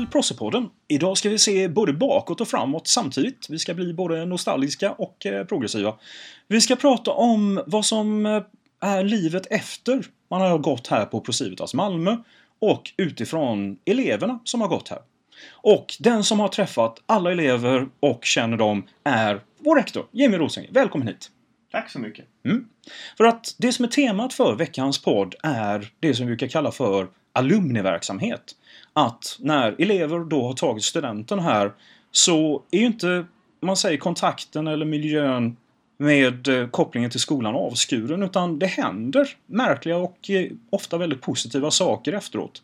till Prossepodden. Idag ska vi se både bakåt och framåt samtidigt. Vi ska bli både nostalgiska och eh, progressiva. Vi ska prata om vad som eh, är livet efter man har gått här på Procivitas Malmö och utifrån eleverna som har gått här. Och den som har träffat alla elever och känner dem är vår rektor, Jimmy Rosengren. Välkommen hit! Tack så mycket! Mm. För att det som är temat för veckans podd är det som vi brukar kalla för alumniverksamhet. Att när elever då har tagit studenten här så är ju inte, man säger kontakten eller miljön med eh, kopplingen till skolan avskuren utan det händer märkliga och eh, ofta väldigt positiva saker efteråt.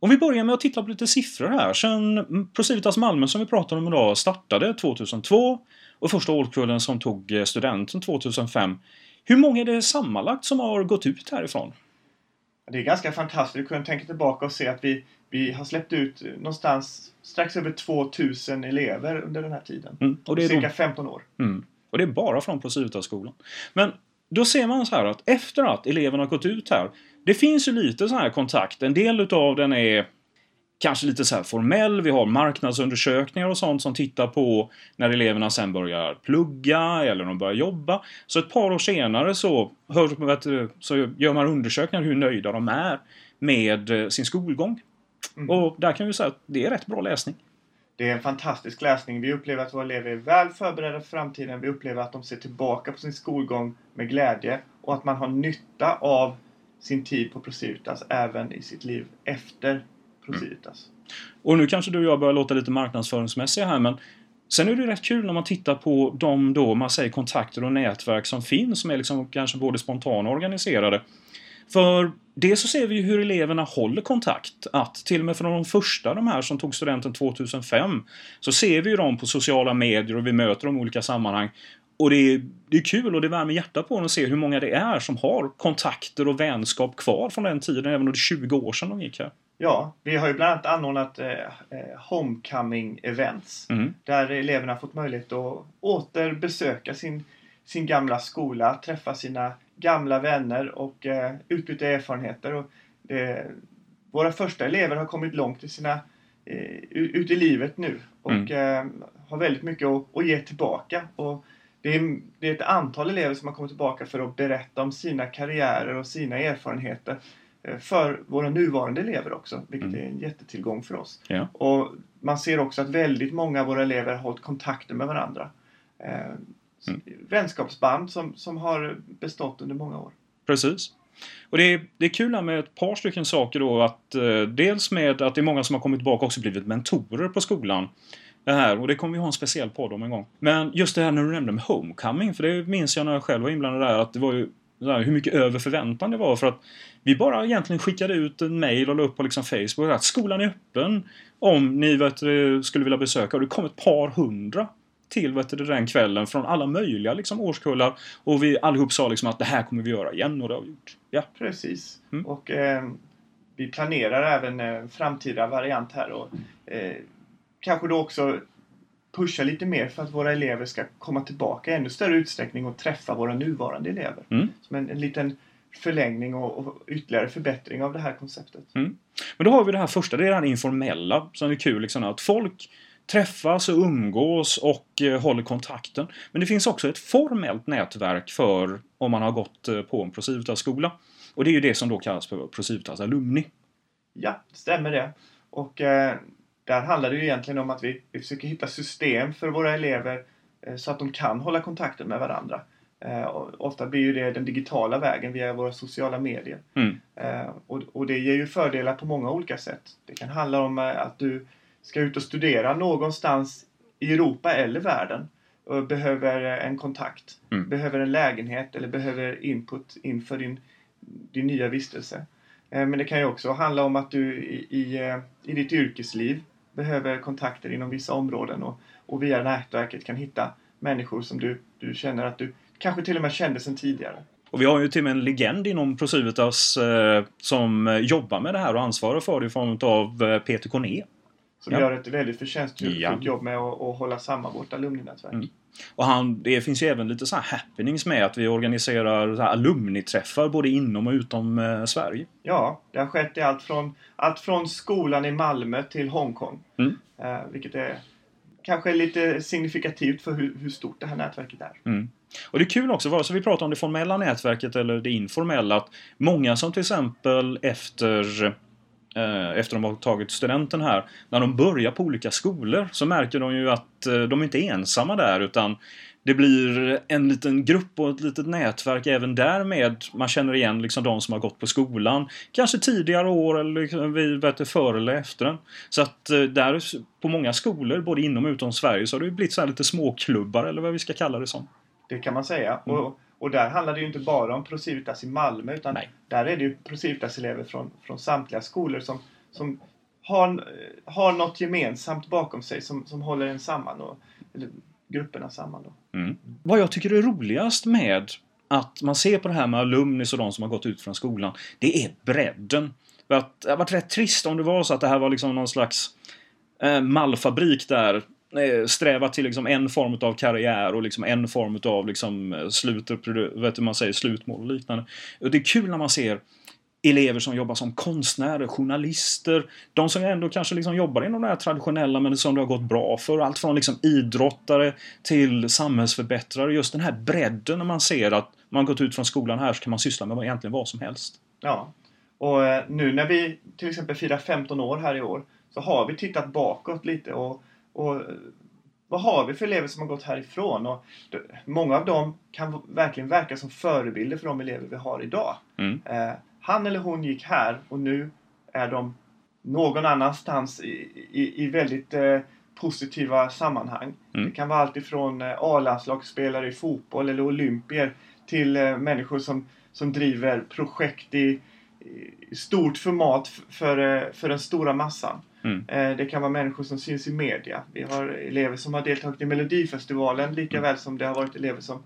Om vi börjar med att titta på lite siffror här. Sen Procivitas Malmö som vi pratar om idag startade 2002 och första årskullen som tog eh, studenten 2005. Hur många är det sammanlagt som har gått ut härifrån? Det är ganska fantastiskt att kunna tänka tillbaka och se att vi, vi har släppt ut någonstans strax över 2000 elever under den här tiden. Mm, och det är Cirka då- 15 år. Mm. Och det är bara från Procivitas-skolan. Men då ser man så här att efter att eleverna har gått ut här. Det finns ju lite så här kontakt. En del utav den är kanske lite så här formell. Vi har marknadsundersökningar och sånt som tittar på när eleverna sen börjar plugga eller de börjar jobba. Så ett par år senare så, så gör man undersökningar hur nöjda de är med eh, sin skolgång. Mm. Och där kan vi säga att det är rätt bra läsning. Det är en fantastisk läsning. Vi upplever att våra elever är väl förberedda för framtiden. Vi upplever att de ser tillbaka på sin skolgång med glädje och att man har nytta av sin tid på Procivitas även i sitt liv efter Procivitas. Och nu kanske du och jag börjar låta lite marknadsföringsmässiga här men Sen är det rätt kul när man tittar på de då, man säger kontakter och nätverk som finns som är liksom kanske både spontana och organiserade. För det så ser vi ju hur eleverna håller kontakt. Att till och med från de första, de här som tog studenten 2005, så ser vi ju dem på sociala medier och vi möter dem i olika sammanhang. Och det är, det är kul och det värmer hjärtat på en att se hur många det är som har kontakter och vänskap kvar från den tiden, även om det är 20 år sedan de gick här. Ja, vi har ju bland annat anordnat eh, eh, homecoming events. Mm. Där eleverna har fått möjlighet att återbesöka sin, sin gamla skola, träffa sina gamla vänner och eh, utbyta erfarenheter. Och det, våra första elever har kommit långt i sina, eh, ut i livet nu och eh, har väldigt mycket att, att ge tillbaka. Och det, är, det är ett antal elever som har kommit tillbaka för att berätta om sina karriärer och sina erfarenheter eh, för våra nuvarande elever också, vilket Mm. är en jättetillgång för oss. Ja. Och man ser också att väldigt många av våra elever har hållit kontakter med varandra. Eh, Mm. Vänskapsband som, som har bestått under många år. Precis. Och det är, det är kul här med ett par stycken saker då att eh, dels med att det är många som har kommit tillbaka och också blivit mentorer på skolan. Det här, och det kommer vi ha en speciell podd om en gång. Men just det här när du nämnde med homecoming, för det minns jag när jag själv var inblandad där, att det var ju här, hur mycket över förväntan det var för att vi bara egentligen skickade ut en mail och la upp på liksom Facebook att skolan är öppen om ni vet, skulle vilja besöka. Och det kom ett par hundra till vet du, den kvällen från alla möjliga liksom, årskullar. Och vi allihop sa liksom att det här kommer vi göra igen och det har vi gjort. Ja. Precis. Mm. Och eh, vi planerar även en framtida variant här och eh, kanske då också pusha lite mer för att våra elever ska komma tillbaka i ännu större utsträckning och träffa våra nuvarande elever. Mm. Som en, en liten förlängning och, och ytterligare förbättring av det här konceptet. Men då har vi det här första, det är det här informella som är kul. Liksom, att folk träffas och umgås och eh, håller kontakten. Men det finns också ett formellt nätverk för om man har gått eh, på en Procivitas-skola. Och det är ju det som då kallas för Procivitas alumni. Ja, stämmer det. Och eh, där handlar det ju egentligen om att vi, vi försöker hitta system för våra elever eh, så att de kan hålla kontakten med varandra. Eh, och ofta blir ju det den digitala vägen via våra sociala medier. Mm. Eh, och, och det ger ju fördelar på många olika sätt. Det kan handla om att du ska ut och studera någonstans i Europa eller världen och behöver eh, en kontakt, Mm. behöver en lägenhet eller behöver input inför din, din nya vistelse. Men det kan ju också handla om att du i, i, i ditt yrkesliv behöver kontakter inom vissa områden och, och via nätverket kan hitta människor som du, du känner att du kanske till och med kände sedan tidigare. Och vi har ju till och med en legend inom Prosivitas eh, som jobbar med det här och ansvarar för det i form av eh, Peter Corné. Som Ja. gör ett väldigt förtjänstfullt Ja. jobb med att, att hålla samman vårt alumninätverk. Mm. Och han, det finns ju även lite så här happenings med att vi organiserar så här alumniträffar både inom och utom eh, Sverige. Ja, det har skett i allt från, allt från skolan i Malmö till Hongkong. Mm. Eh, vilket är kanske lite signifikativt för hur, hur stort det här nätverket är. Mm. Och det är kul också, vare sig vi pratar om det formella nätverket eller det informella, att många som till exempel efter Eh, efter de har tagit studenten här, när de börjar på olika skolor så märker de ju att eh, de inte är ensamma där utan det blir en liten grupp och ett litet nätverk även därmed. Man känner igen liksom de som har gått på skolan. Kanske tidigare år eller liksom vi vet det, före eller efter den. Så att eh, där på många skolor, både inom och utom Sverige, så har det blivit så här lite småklubbar eller vad vi ska kalla det som. Det kan man säga. Mm. Och, och där handlar det ju inte bara om Procivitas i Malmö utan Nej. där är det ju Procivitas-elever från, från samtliga skolor som, som har, har något gemensamt bakom sig som, som håller en samman. Och, eller grupperna samman då. Mm. Vad jag tycker är roligast med att man ser på det här med alumnis och de som har gått ut från skolan, det är bredden. För att det har varit rätt trist om det var så att det här var liksom någon slags eh, mallfabrik där Eh, sträva till liksom en form av karriär och liksom en form av liksom eh, slut, vet du, man säger, slutmål och liknande. Och det är kul när man ser elever som jobbar som konstnärer, journalister, de som ändå kanske liksom jobbar inom det här traditionella men som det har gått bra för. Allt från liksom idrottare till samhällsförbättrare. Just den här bredden när man ser att man gått ut från skolan här så kan man syssla med egentligen vad som helst. Ja. Och eh, nu när vi till exempel firar 15 år här i år så har vi tittat bakåt lite och, och eh, vad har vi för elever som har gått härifrån? Och många av dem kan verkligen verka som förebilder för de elever vi har idag. Mm. Eh, han eller hon gick här och nu är de någon annanstans i, i, i väldigt eh, positiva sammanhang. Mm. Det kan vara allt ifrån eh, A-landslagsspelare i fotboll eller olympier till eh, människor som, som driver projekt i, i stort format för, eh, för den stora massan. Mm. Eh, Det kan vara människor som syns i media. Vi har elever som har deltagit i Melodifestivalen lika väl som det har varit elever som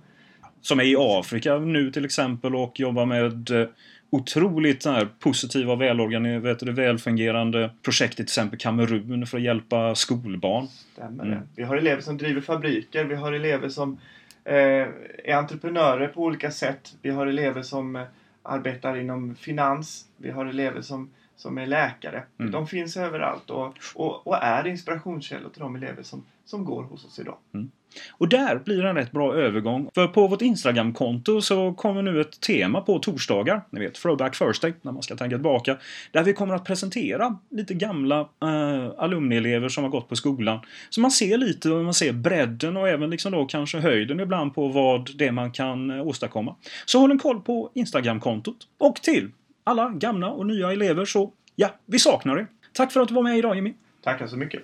Som är i Afrika nu till exempel och jobbar med eh, otroligt här, positiva och välorganiserade, välfungerande projekt i till exempel Kamerun för att hjälpa skolbarn. Stämmer Mm. det. Vi har elever som driver fabriker. Vi har elever som eh, är entreprenörer på olika sätt. Vi har elever som eh, arbetar inom finans. Vi har elever som, som är läkare. Mm. De finns överallt och, och, och är inspirationskällor till de elever som, som går hos oss idag. Och där blir det en rätt bra övergång. För på vårt Instagram-konto så kommer nu ett tema på torsdagar. Ni vet, Throwback Thursday, när man ska tänka tillbaka. Där vi kommer att presentera lite gamla eh, alumnielever som har gått på skolan. Så man ser lite, och man ser bredden och även liksom då kanske höjden ibland på vad det man kan eh, åstadkomma. Så håll en koll på Instagram-kontot. Och till alla gamla och nya elever så, ja, vi saknar er. Tack för att du var med idag Jimmy. Tackar så mycket.